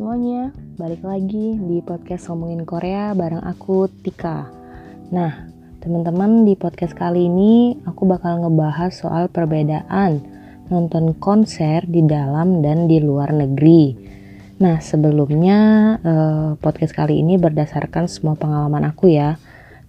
semuanya, balik lagi di podcast Ngomongin Korea bareng aku Tika. Nah, teman-teman di podcast kali ini aku bakal ngebahas soal perbedaan nonton konser di dalam dan di luar negeri. Nah, sebelumnya eh, podcast kali ini berdasarkan semua pengalaman aku ya.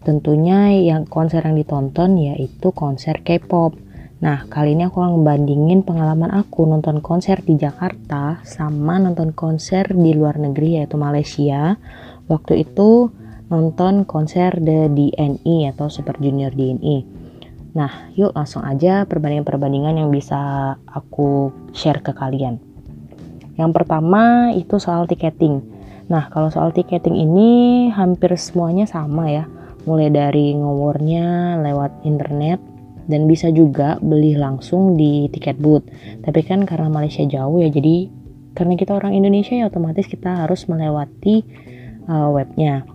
Tentunya yang konser yang ditonton yaitu konser K-pop. Nah, kali ini aku akan ngebandingin pengalaman aku nonton konser di Jakarta sama nonton konser di luar negeri yaitu Malaysia. Waktu itu nonton konser The DNE atau Super Junior DNE. Nah, yuk langsung aja perbandingan-perbandingan yang bisa aku share ke kalian. Yang pertama itu soal tiketing. Nah, kalau soal tiketing ini hampir semuanya sama ya. Mulai dari ngowornya lewat internet dan bisa juga beli langsung di tiket booth. Tapi kan karena Malaysia jauh ya, jadi karena kita orang Indonesia ya otomatis kita harus melewati uh, webnya.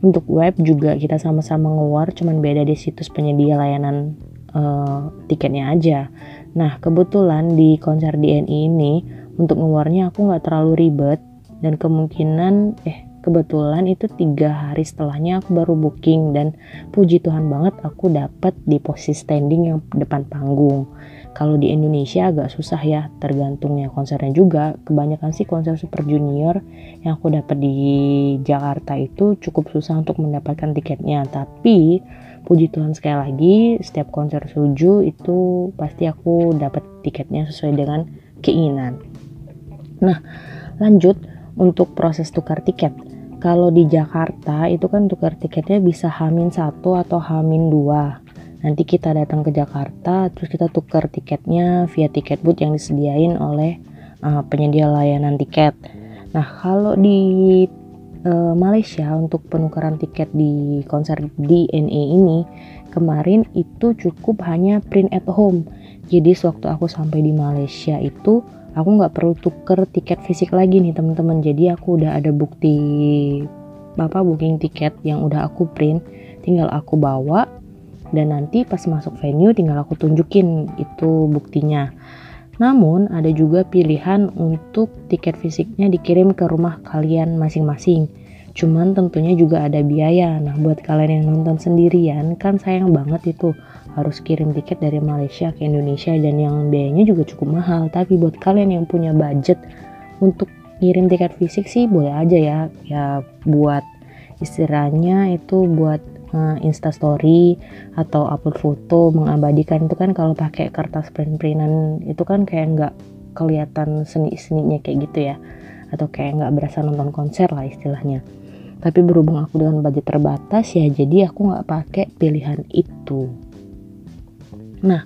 Untuk web juga kita sama-sama ngewar, cuman beda di situs penyedia layanan uh, tiketnya aja. Nah kebetulan di konser DNI ini untuk ngewarnya aku nggak terlalu ribet dan kemungkinan eh kebetulan itu tiga hari setelahnya aku baru booking dan puji Tuhan banget aku dapat di posisi standing yang depan panggung. Kalau di Indonesia agak susah ya tergantung ya konsernya juga. Kebanyakan sih konser super junior yang aku dapat di Jakarta itu cukup susah untuk mendapatkan tiketnya. Tapi puji Tuhan sekali lagi setiap konser suju itu pasti aku dapat tiketnya sesuai dengan keinginan. Nah lanjut untuk proses tukar tiket kalau di Jakarta itu kan tukar tiketnya bisa hamin satu atau hamin dua. Nanti kita datang ke Jakarta terus kita tukar tiketnya via tiket booth yang disediain oleh uh, penyedia layanan tiket. Nah kalau di uh, Malaysia untuk penukaran tiket di konser DNA ini kemarin itu cukup hanya print at home. Jadi sewaktu aku sampai di Malaysia itu aku nggak perlu tuker tiket fisik lagi nih teman-teman. Jadi aku udah ada bukti bapak booking tiket yang udah aku print tinggal aku bawa dan nanti pas masuk venue tinggal aku tunjukin itu buktinya. Namun ada juga pilihan untuk tiket fisiknya dikirim ke rumah kalian masing-masing cuman tentunya juga ada biaya. Nah buat kalian yang nonton sendirian kan sayang banget itu. Harus kirim tiket dari Malaysia ke Indonesia dan yang biayanya juga cukup mahal. Tapi buat kalian yang punya budget untuk ngirim tiket fisik sih boleh aja ya. Ya buat istilahnya itu buat uh, instastory atau upload foto mengabadikan. Itu kan kalau pakai kertas print-printan itu kan kayak nggak kelihatan seni-seninya kayak gitu ya atau kayak nggak berasa nonton konser lah istilahnya tapi berhubung aku dengan budget terbatas ya jadi aku nggak pakai pilihan itu Nah,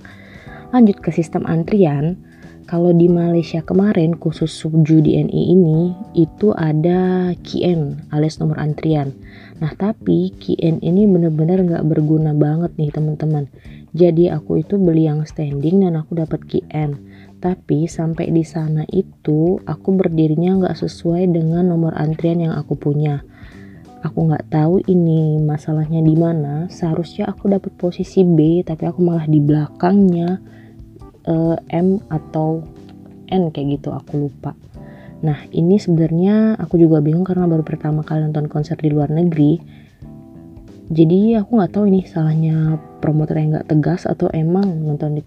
lanjut ke sistem antrian. Kalau di Malaysia kemarin khusus Suju DNI ini itu ada KN alias nomor antrian. Nah tapi KN ini bener-bener nggak berguna banget nih teman-teman. Jadi aku itu beli yang standing dan aku dapat KN. Tapi sampai di sana itu aku berdirinya nggak sesuai dengan nomor antrian yang aku punya. Aku nggak tahu ini masalahnya di mana. Seharusnya aku dapat posisi B tapi aku malah di belakangnya uh, M atau N kayak gitu. Aku lupa. Nah ini sebenarnya aku juga bingung karena baru pertama kali nonton konser di luar negeri jadi aku nggak tahu ini salahnya promotor yang nggak tegas atau emang nonton di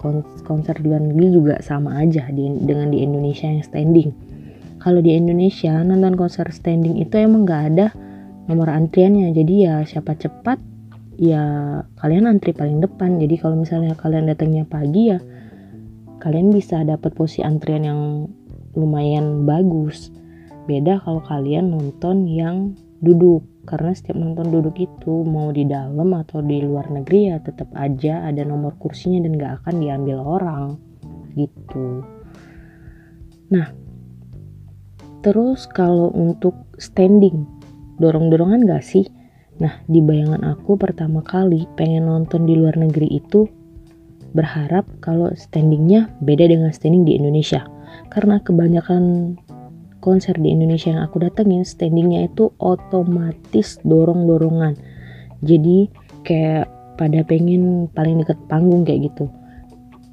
konser di luar negeri juga sama aja di, dengan di Indonesia yang standing. Kalau di Indonesia nonton konser standing itu emang nggak ada nomor antriannya. Jadi ya siapa cepat ya kalian antri paling depan. Jadi kalau misalnya kalian datangnya pagi ya kalian bisa dapat posisi antrian yang lumayan bagus. Beda kalau kalian nonton yang duduk karena setiap nonton duduk itu mau di dalam atau di luar negeri ya tetap aja ada nomor kursinya dan gak akan diambil orang gitu nah terus kalau untuk standing dorong-dorongan gak sih? Nah, di bayangan aku pertama kali pengen nonton di luar negeri itu berharap kalau standingnya beda dengan standing di Indonesia. Karena kebanyakan konser di Indonesia yang aku datengin standingnya itu otomatis dorong-dorongan. Jadi kayak pada pengen paling deket panggung kayak gitu.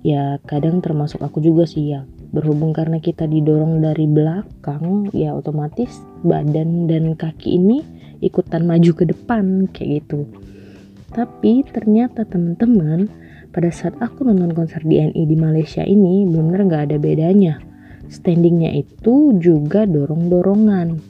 Ya kadang termasuk aku juga sih ya berhubung karena kita didorong dari belakang ya otomatis badan dan kaki ini ikutan maju ke depan kayak gitu tapi ternyata teman-teman pada saat aku nonton konser DNI di Malaysia ini bener gak ada bedanya standingnya itu juga dorong-dorongan.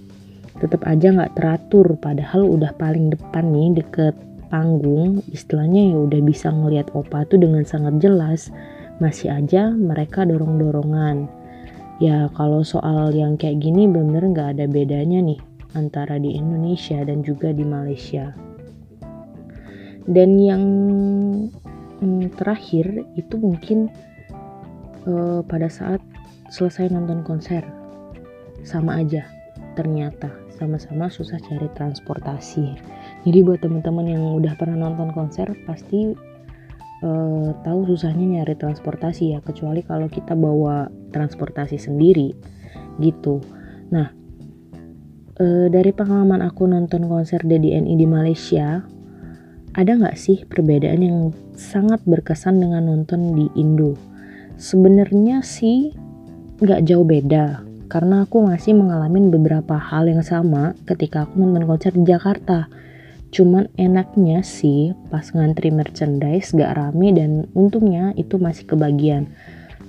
Tetap aja nggak teratur padahal udah paling depan nih deket panggung. Istilahnya ya udah bisa ngelihat opa tuh dengan sangat jelas. Masih aja mereka dorong-dorongan. Ya kalau soal yang kayak gini bener nggak ada bedanya nih antara di Indonesia dan juga di Malaysia. Dan yang hmm, terakhir itu mungkin uh, pada saat selesai nonton konser. Sama aja ternyata sama-sama susah cari transportasi. Jadi buat teman-teman yang udah pernah nonton konser pasti uh, tahu susahnya nyari transportasi ya kecuali kalau kita bawa transportasi sendiri gitu. Nah uh, dari pengalaman aku nonton konser DDNI di Malaysia ada nggak sih perbedaan yang sangat berkesan dengan nonton di Indo? Sebenarnya sih nggak jauh beda karena aku masih mengalami beberapa hal yang sama ketika aku nonton konser di Jakarta. Cuman enaknya sih pas ngantri merchandise gak rame dan untungnya itu masih kebagian.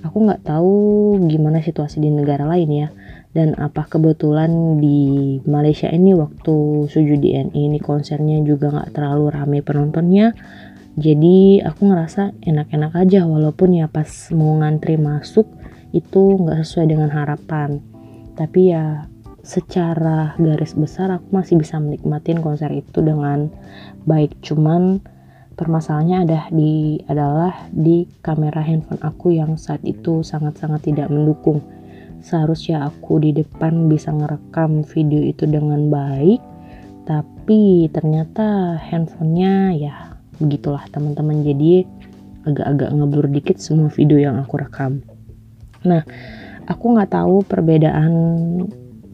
Aku nggak tahu gimana situasi di negara lain ya. Dan apa kebetulan di Malaysia ini waktu Suju DNI ini konsernya juga nggak terlalu rame penontonnya. Jadi aku ngerasa enak-enak aja walaupun ya pas mau ngantri masuk itu nggak sesuai dengan harapan. Tapi ya secara garis besar aku masih bisa menikmatin konser itu dengan baik. Cuman permasalahannya ada di adalah di kamera handphone aku yang saat itu sangat-sangat tidak mendukung. Seharusnya aku di depan bisa ngerekam video itu dengan baik tapi ternyata handphonenya ya begitulah teman-teman. Jadi agak-agak ngeblur dikit semua video yang aku rekam nah aku nggak tahu perbedaan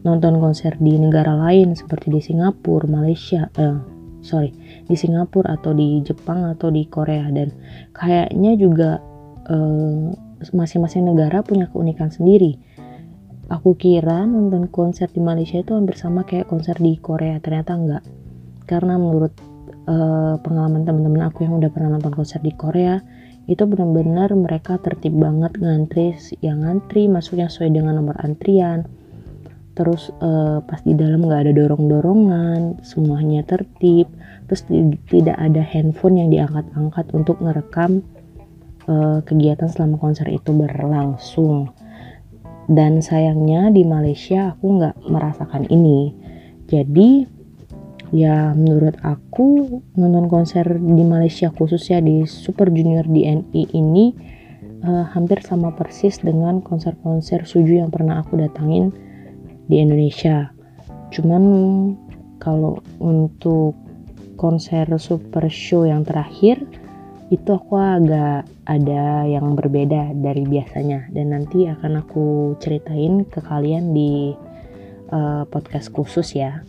nonton konser di negara lain seperti di Singapura, Malaysia, eh, sorry, di Singapura atau di Jepang atau di Korea dan kayaknya juga masing masing-masing negara punya keunikan sendiri. Aku kira nonton konser di Malaysia itu hampir sama kayak konser di Korea, ternyata enggak. Karena menurut uh, pengalaman teman-teman aku yang udah pernah nonton konser di Korea, itu benar-benar mereka tertib banget ngantri yang ngantri masuk yang sesuai dengan nomor antrian. Terus uh, pas di dalam nggak ada dorong-dorongan semuanya tertib. Terus tidak ada handphone yang diangkat-angkat untuk ngerekam uh, kegiatan selama konser itu berlangsung. Dan sayangnya di Malaysia aku nggak merasakan ini. Jadi ya menurut aku nonton konser di Malaysia khususnya di Super Junior DNI ini uh, hampir sama persis dengan konser-konser suju yang pernah aku datangin di Indonesia. Cuman kalau untuk konser super show yang terakhir itu aku agak ada yang berbeda dari biasanya dan nanti akan aku ceritain ke kalian di uh, podcast khusus ya.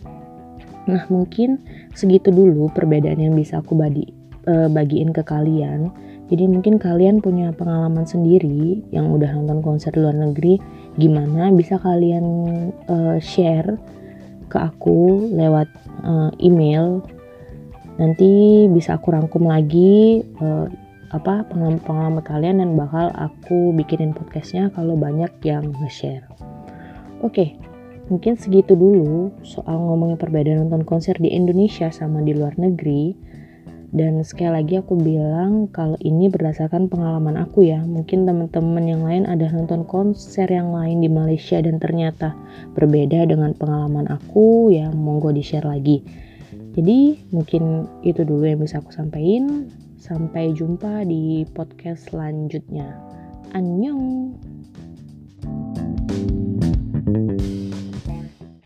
Nah mungkin segitu dulu perbedaan yang bisa aku bagi, uh, bagiin ke kalian. Jadi mungkin kalian punya pengalaman sendiri yang udah nonton konser luar negeri, gimana bisa kalian uh, share ke aku lewat uh, email. Nanti bisa aku rangkum lagi apa pengalaman-pengalaman kalian dan bakal aku bikinin podcastnya kalau banyak yang nge-share. Oke, okay, Mungkin segitu dulu soal ngomongin perbedaan nonton konser di Indonesia sama di luar negeri. Dan sekali lagi aku bilang kalau ini berdasarkan pengalaman aku ya. Mungkin teman-teman yang lain ada nonton konser yang lain di Malaysia dan ternyata berbeda dengan pengalaman aku ya monggo di-share lagi. Jadi mungkin itu dulu yang bisa aku sampaikan. Sampai jumpa di podcast selanjutnya. Annyeong.